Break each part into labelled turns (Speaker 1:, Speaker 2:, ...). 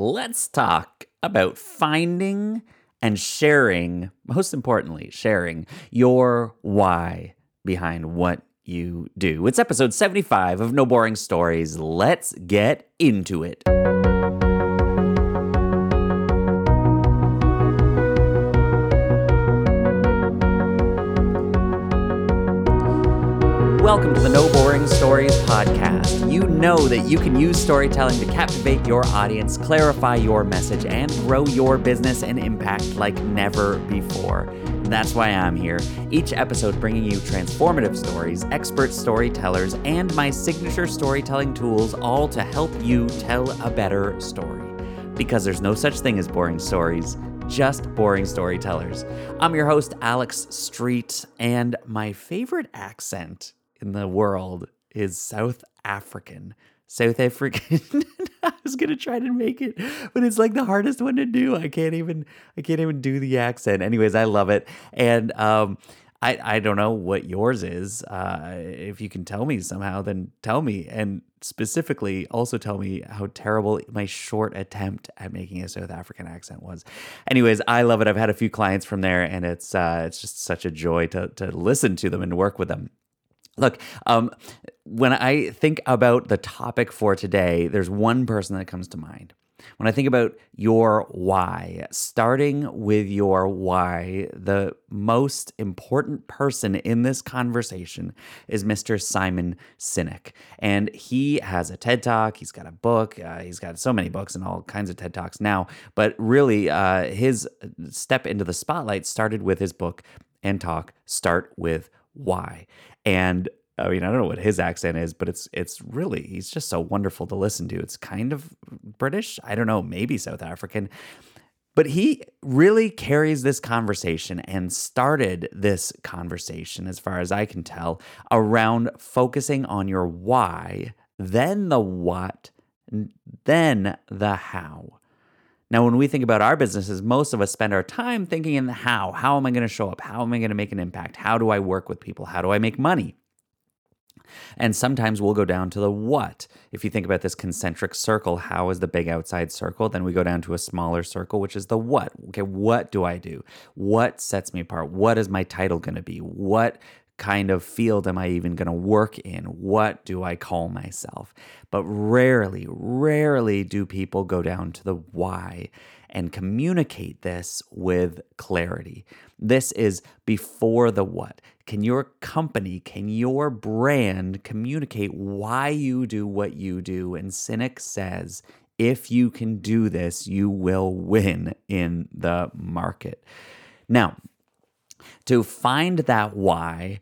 Speaker 1: let's talk about finding and sharing, most importantly, sharing your why behind what you do. It's episode 75 of No Boring Stories. Let's get into it. Welcome to the No Boring Stories podcast. You know that you can use storytelling to captivate your audience, clarify your message, and grow your business and impact like never before. That's why I'm here. Each episode bringing you transformative stories, expert storytellers, and my signature storytelling tools, all to help you tell a better story. Because there's no such thing as boring stories just boring storytellers. I'm your host, Alex Street, and my favorite accent in the world is South African. South African. I was gonna try to make it, but it's like the hardest one to do. I can't even. I can't even do the accent. Anyways, I love it, and um, I I don't know what yours is. Uh, if you can tell me somehow, then tell me, and specifically also tell me how terrible my short attempt at making a South African accent was. Anyways, I love it. I've had a few clients from there, and it's uh, it's just such a joy to to listen to them and work with them. Look, um, when I think about the topic for today, there's one person that comes to mind. When I think about your why, starting with your why, the most important person in this conversation is Mr. Simon Sinek. And he has a TED Talk, he's got a book, uh, he's got so many books and all kinds of TED Talks now. But really, uh, his step into the spotlight started with his book and talk, Start with Why. And I mean, I don't know what his accent is, but it's it's really he's just so wonderful to listen to. It's kind of British, I don't know, maybe South African. But he really carries this conversation and started this conversation, as far as I can tell, around focusing on your why, then the what, then the how. Now, when we think about our businesses, most of us spend our time thinking in the how. How am I going to show up? How am I going to make an impact? How do I work with people? How do I make money? And sometimes we'll go down to the what. If you think about this concentric circle, how is the big outside circle? Then we go down to a smaller circle, which is the what. Okay, what do I do? What sets me apart? What is my title going to be? What kind of field am I even going to work in? What do I call myself? But rarely, rarely do people go down to the why and communicate this with clarity. This is before the what. Can your company, can your brand communicate why you do what you do? And Sinek says, if you can do this, you will win in the market. Now, to find that why,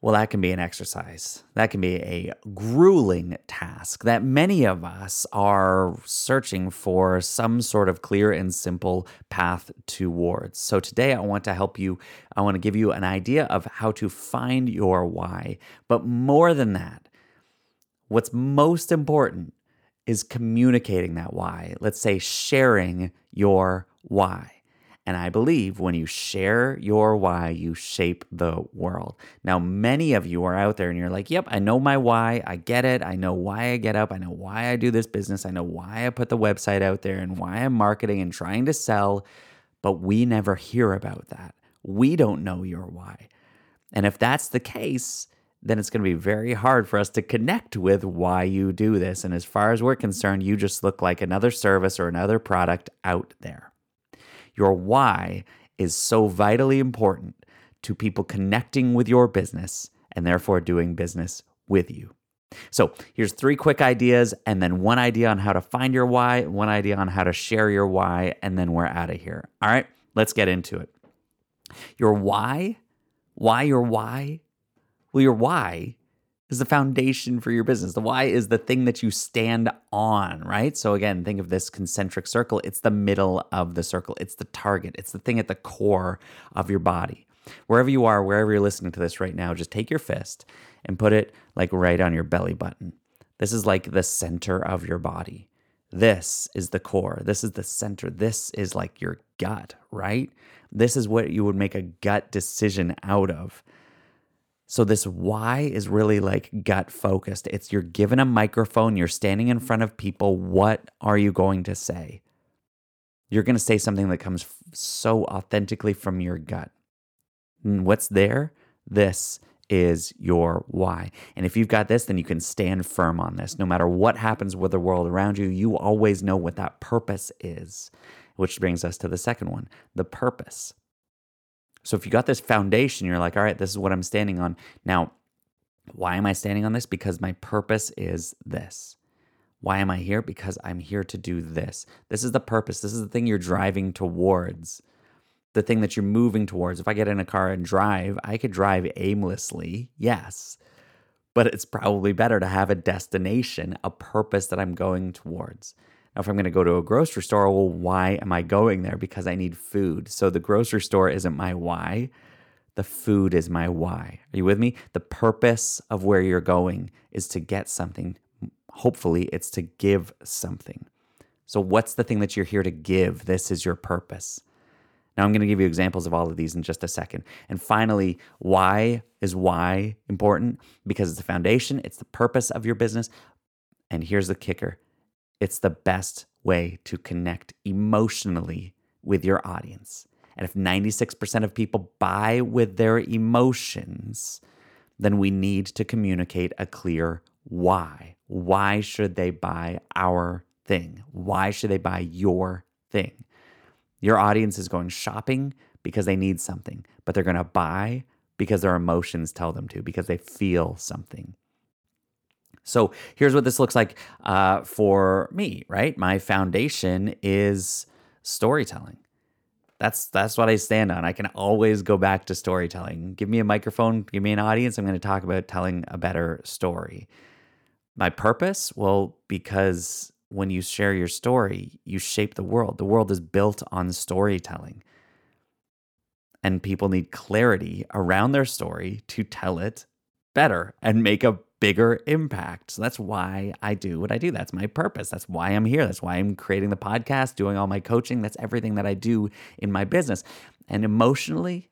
Speaker 1: well, that can be an exercise. That can be a grueling task that many of us are searching for some sort of clear and simple path towards. So, today I want to help you. I want to give you an idea of how to find your why. But more than that, what's most important is communicating that why. Let's say sharing your why. And I believe when you share your why, you shape the world. Now, many of you are out there and you're like, yep, I know my why. I get it. I know why I get up. I know why I do this business. I know why I put the website out there and why I'm marketing and trying to sell. But we never hear about that. We don't know your why. And if that's the case, then it's going to be very hard for us to connect with why you do this. And as far as we're concerned, you just look like another service or another product out there. Your why is so vitally important to people connecting with your business and therefore doing business with you. So, here's three quick ideas, and then one idea on how to find your why, one idea on how to share your why, and then we're out of here. All right, let's get into it. Your why, why your why? Well, your why is the foundation for your business. The why is the thing that you stand on, right? So again, think of this concentric circle. It's the middle of the circle. It's the target. It's the thing at the core of your body. Wherever you are, wherever you're listening to this right now, just take your fist and put it like right on your belly button. This is like the center of your body. This is the core. This is the center. This is like your gut, right? This is what you would make a gut decision out of. So this why is really like gut focused. It's you're given a microphone, you're standing in front of people, what are you going to say? You're going to say something that comes so authentically from your gut. And what's there? This is your why. And if you've got this, then you can stand firm on this. No matter what happens with the world around you, you always know what that purpose is. Which brings us to the second one the purpose. So if you got this foundation, you're like, all right, this is what I'm standing on. Now, why am I standing on this? Because my purpose is this. Why am I here? Because I'm here to do this. This is the purpose. This is the thing you're driving towards, the thing that you're moving towards. If I get in a car and drive, I could drive aimlessly, yes, but it's probably better to have a destination, a purpose that I'm going towards. Now, if I'm going to go to a grocery store, well, why am I going there? Because I need food. So the grocery store isn't my why. The food is my why. Are you with me? The purpose of where you're going is to get something. Hopefully, it's to give something. So, what's the thing that you're here to give? This is your purpose. Now, I'm going to give you examples of all of these in just a second. And finally, why is why important? Because it's the foundation, it's the purpose of your business. And here's the kicker it's the best way to connect emotionally with your audience. And if 96% of people buy with their emotions, then we need to communicate a clear why. Why should they buy our thing? Why should they buy your thing? Your audience is going shopping because they need something, but they're going to buy because their emotions tell them to, because they feel something. So here's what this looks like uh, for me, right? My foundation is storytelling. That's that's what I stand on. I can always go back to storytelling. Give me a microphone, give me an audience. I'm going to talk about telling a better story. My purpose, well, because when you share your story, you shape the world. The world is built on storytelling. And people need clarity around their story to tell it better and make a bigger impact. So that's why I do what I do. That's my purpose. That's why I'm here. That's why I'm creating the podcast, doing all my coaching. That's everything that I do in my business. And emotionally,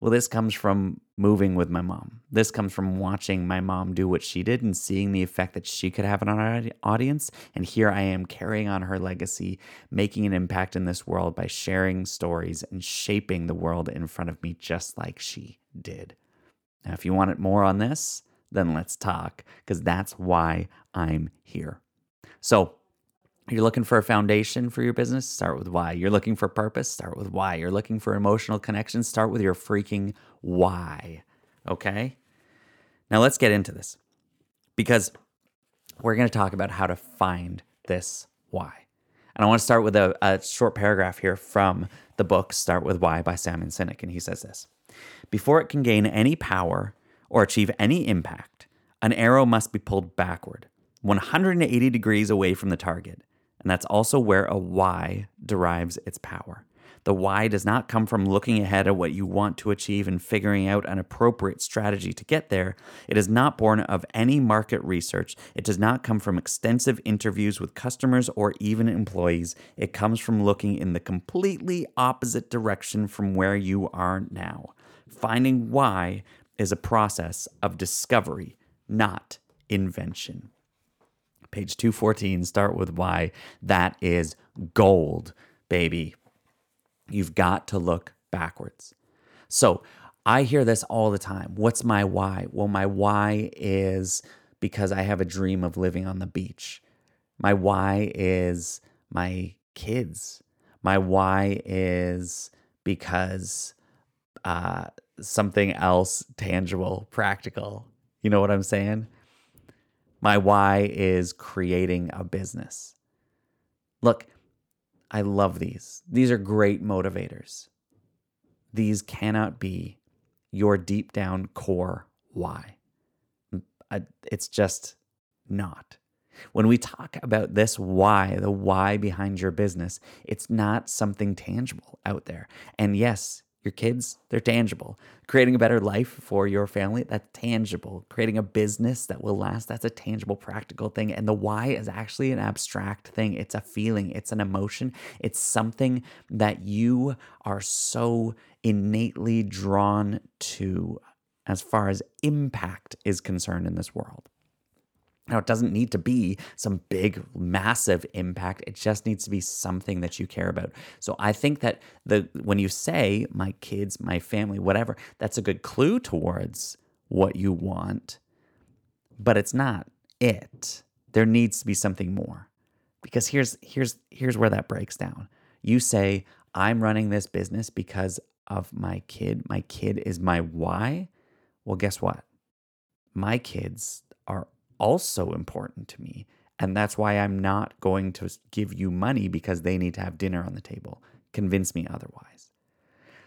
Speaker 1: well, this comes from moving with my mom. This comes from watching my mom do what she did and seeing the effect that she could have on our audience. And here I am carrying on her legacy, making an impact in this world by sharing stories and shaping the world in front of me, just like she did. Now, if you want it more on this, then let's talk because that's why I'm here. So, you're looking for a foundation for your business? Start with why. You're looking for purpose? Start with why. You're looking for emotional connection? Start with your freaking why. Okay? Now let's get into this because we're going to talk about how to find this why. And I want to start with a, a short paragraph here from the book Start with Why by Simon Sinek. And he says this Before it can gain any power, or achieve any impact, an arrow must be pulled backward, 180 degrees away from the target. And that's also where a why derives its power. The why does not come from looking ahead at what you want to achieve and figuring out an appropriate strategy to get there. It is not born of any market research. It does not come from extensive interviews with customers or even employees. It comes from looking in the completely opposite direction from where you are now. Finding why is a process of discovery, not invention. Page 214, start with why. That is gold, baby. You've got to look backwards. So I hear this all the time. What's my why? Well, my why is because I have a dream of living on the beach. My why is my kids. My why is because uh, something else tangible, practical. You know what I'm saying? My why is creating a business. Look, I love these. These are great motivators. These cannot be your deep down core why. It's just not. When we talk about this why, the why behind your business, it's not something tangible out there. And yes, your kids, they're tangible. Creating a better life for your family, that's tangible. Creating a business that will last, that's a tangible, practical thing. And the why is actually an abstract thing. It's a feeling, it's an emotion, it's something that you are so innately drawn to as far as impact is concerned in this world. Now, it doesn't need to be some big, massive impact. It just needs to be something that you care about. So I think that the when you say my kids, my family, whatever, that's a good clue towards what you want, but it's not it. There needs to be something more. Because here's here's here's where that breaks down. You say, I'm running this business because of my kid. My kid is my why. Well, guess what? My kids are also important to me. And that's why I'm not going to give you money because they need to have dinner on the table. Convince me otherwise.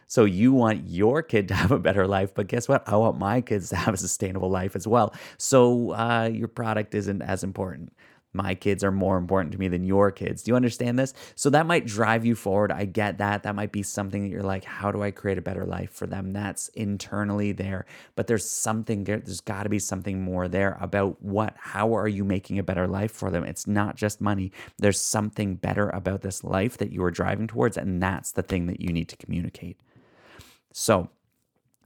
Speaker 1: So you want your kid to have a better life, but guess what? I want my kids to have a sustainable life as well. So uh, your product isn't as important my kids are more important to me than your kids. Do you understand this? So that might drive you forward. I get that. That might be something that you're like, how do I create a better life for them? That's internally there. But there's something, there, there's got to be something more there about what, how are you making a better life for them? It's not just money. There's something better about this life that you are driving towards. And that's the thing that you need to communicate. So,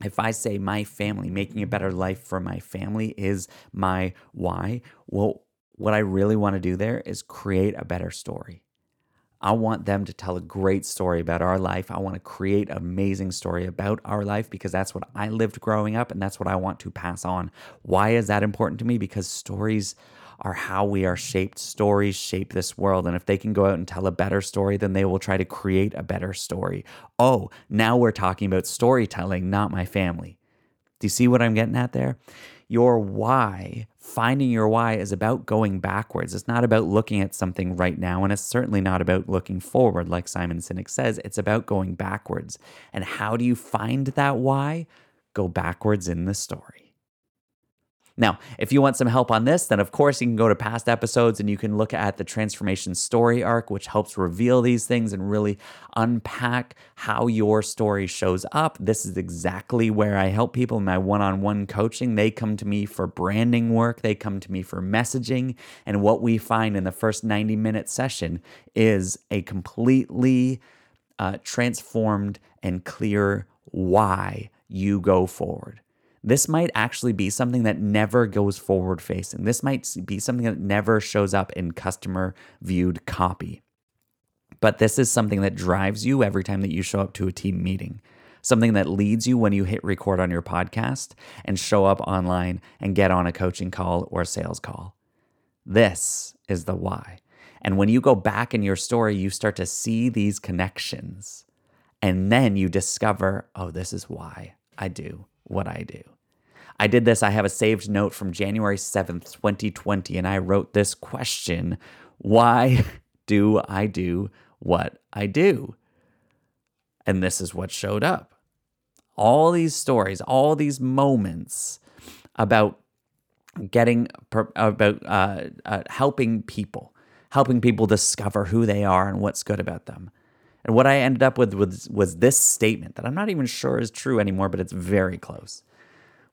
Speaker 1: if I say my family, making a better life for my family is my why, well, what I really want to do there is create a better story. I want them to tell a great story about our life. I want to create amazing story about our life because that's what I lived growing up and that's what I want to pass on. Why is that important to me? Because stories are how we are shaped. Stories shape this world. And if they can go out and tell a better story, then they will try to create a better story. Oh, now we're talking about storytelling, not my family. Do you see what I'm getting at there? Your why finding your why is about going backwards. It's not about looking at something right now, and it's certainly not about looking forward, like Simon Sinek says. It's about going backwards. And how do you find that why? Go backwards in the story. Now, if you want some help on this, then of course you can go to past episodes and you can look at the transformation story arc, which helps reveal these things and really unpack how your story shows up. This is exactly where I help people in my one on one coaching. They come to me for branding work, they come to me for messaging. And what we find in the first 90 minute session is a completely uh, transformed and clear why you go forward this might actually be something that never goes forward facing. This might be something that never shows up in customer viewed copy. But this is something that drives you every time that you show up to a team meeting, something that leads you when you hit record on your podcast and show up online and get on a coaching call or a sales call. This is the why. And when you go back in your story, you start to see these connections. And then you discover, oh, this is why I do what I do. I did this. I have a saved note from January 7th, 2020, and I wrote this question Why do I do what I do? And this is what showed up. All these stories, all these moments about getting, about uh, uh, helping people, helping people discover who they are and what's good about them. And what I ended up with was, was this statement that I'm not even sure is true anymore, but it's very close.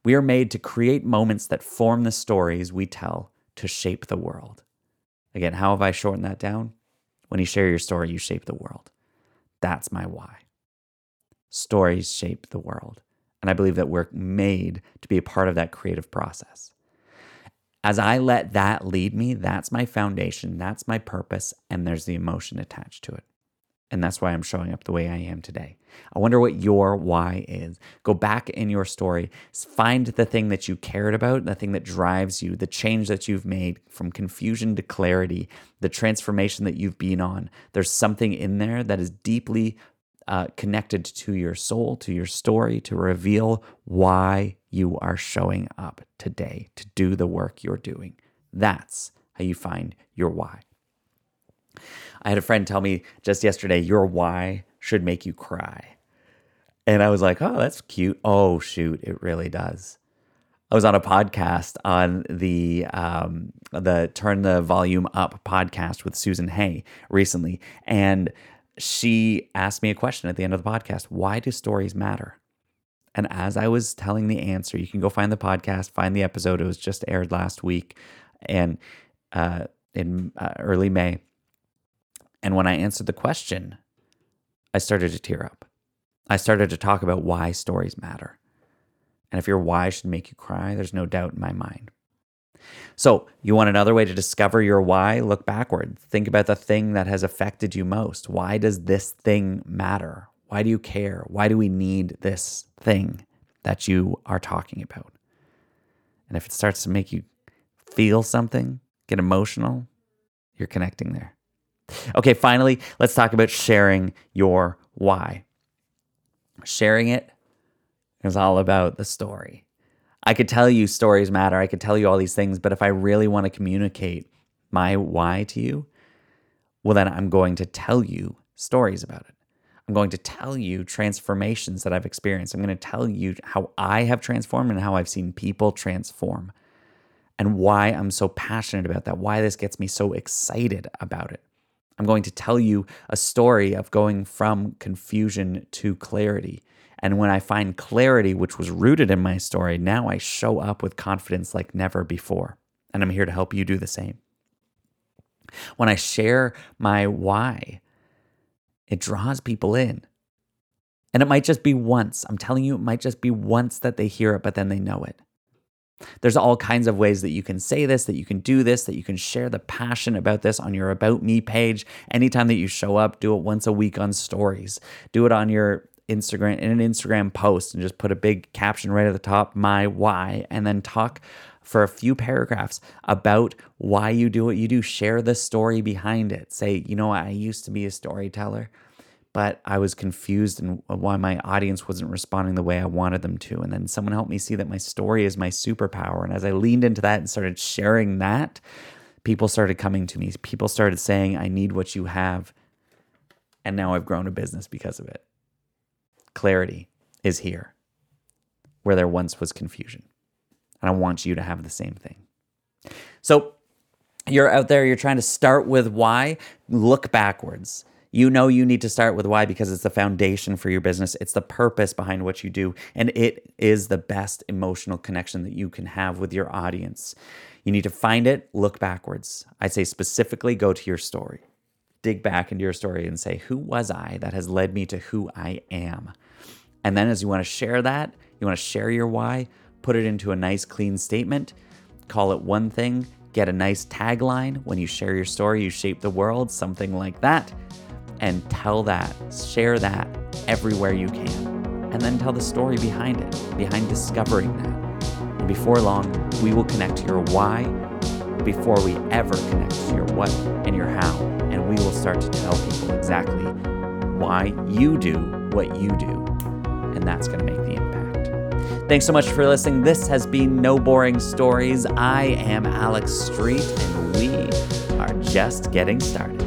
Speaker 1: We are made to create moments that form the stories we tell to shape the world. Again, how have I shortened that down? When you share your story, you shape the world. That's my why. Stories shape the world. And I believe that we're made to be a part of that creative process. As I let that lead me, that's my foundation, that's my purpose, and there's the emotion attached to it. And that's why I'm showing up the way I am today. I wonder what your why is. Go back in your story, find the thing that you cared about, the thing that drives you, the change that you've made from confusion to clarity, the transformation that you've been on. There's something in there that is deeply uh, connected to your soul, to your story, to reveal why you are showing up today to do the work you're doing. That's how you find your why. I had a friend tell me just yesterday, your why should make you cry. And I was like, oh, that's cute. Oh, shoot, it really does. I was on a podcast on the um, the Turn the Volume Up podcast with Susan Hay recently, and she asked me a question at the end of the podcast: Why do stories matter? And as I was telling the answer, you can go find the podcast, find the episode. It was just aired last week, and uh, in uh, early May. And when I answered the question, I started to tear up. I started to talk about why stories matter. And if your why should make you cry, there's no doubt in my mind. So, you want another way to discover your why? Look backward. Think about the thing that has affected you most. Why does this thing matter? Why do you care? Why do we need this thing that you are talking about? And if it starts to make you feel something, get emotional, you're connecting there. Okay, finally, let's talk about sharing your why. Sharing it is all about the story. I could tell you stories matter. I could tell you all these things, but if I really want to communicate my why to you, well, then I'm going to tell you stories about it. I'm going to tell you transformations that I've experienced. I'm going to tell you how I have transformed and how I've seen people transform and why I'm so passionate about that, why this gets me so excited about it. I'm going to tell you a story of going from confusion to clarity. And when I find clarity, which was rooted in my story, now I show up with confidence like never before. And I'm here to help you do the same. When I share my why, it draws people in. And it might just be once. I'm telling you, it might just be once that they hear it, but then they know it. There's all kinds of ways that you can say this, that you can do this, that you can share the passion about this on your About Me page. Anytime that you show up, do it once a week on stories. Do it on your Instagram, in an Instagram post, and just put a big caption right at the top, my why, and then talk for a few paragraphs about why you do what you do. Share the story behind it. Say, you know, I used to be a storyteller but I was confused and why my audience wasn't responding the way I wanted them to. And then someone helped me see that my story is my superpower. And as I leaned into that and started sharing that, people started coming to me. People started saying, I need what you have. And now I've grown a business because of it. Clarity is here where there once was confusion. And I want you to have the same thing. So you're out there, you're trying to start with why, look backwards you know you need to start with why because it's the foundation for your business. It's the purpose behind what you do. And it is the best emotional connection that you can have with your audience. You need to find it, look backwards. I'd say specifically go to your story. Dig back into your story and say, who was I that has led me to who I am? And then as you want to share that, you want to share your why, put it into a nice, clean statement, call it one thing, get a nice tagline. When you share your story, you shape the world, something like that and tell that, share that everywhere you can. And then tell the story behind it, behind discovering that. And before long, we will connect to your why before we ever connect to your what and your how. And we will start to tell people exactly why you do what you do. And that's going to make the impact. Thanks so much for listening. This has been No Boring Stories. I am Alex Street, and we are just getting started.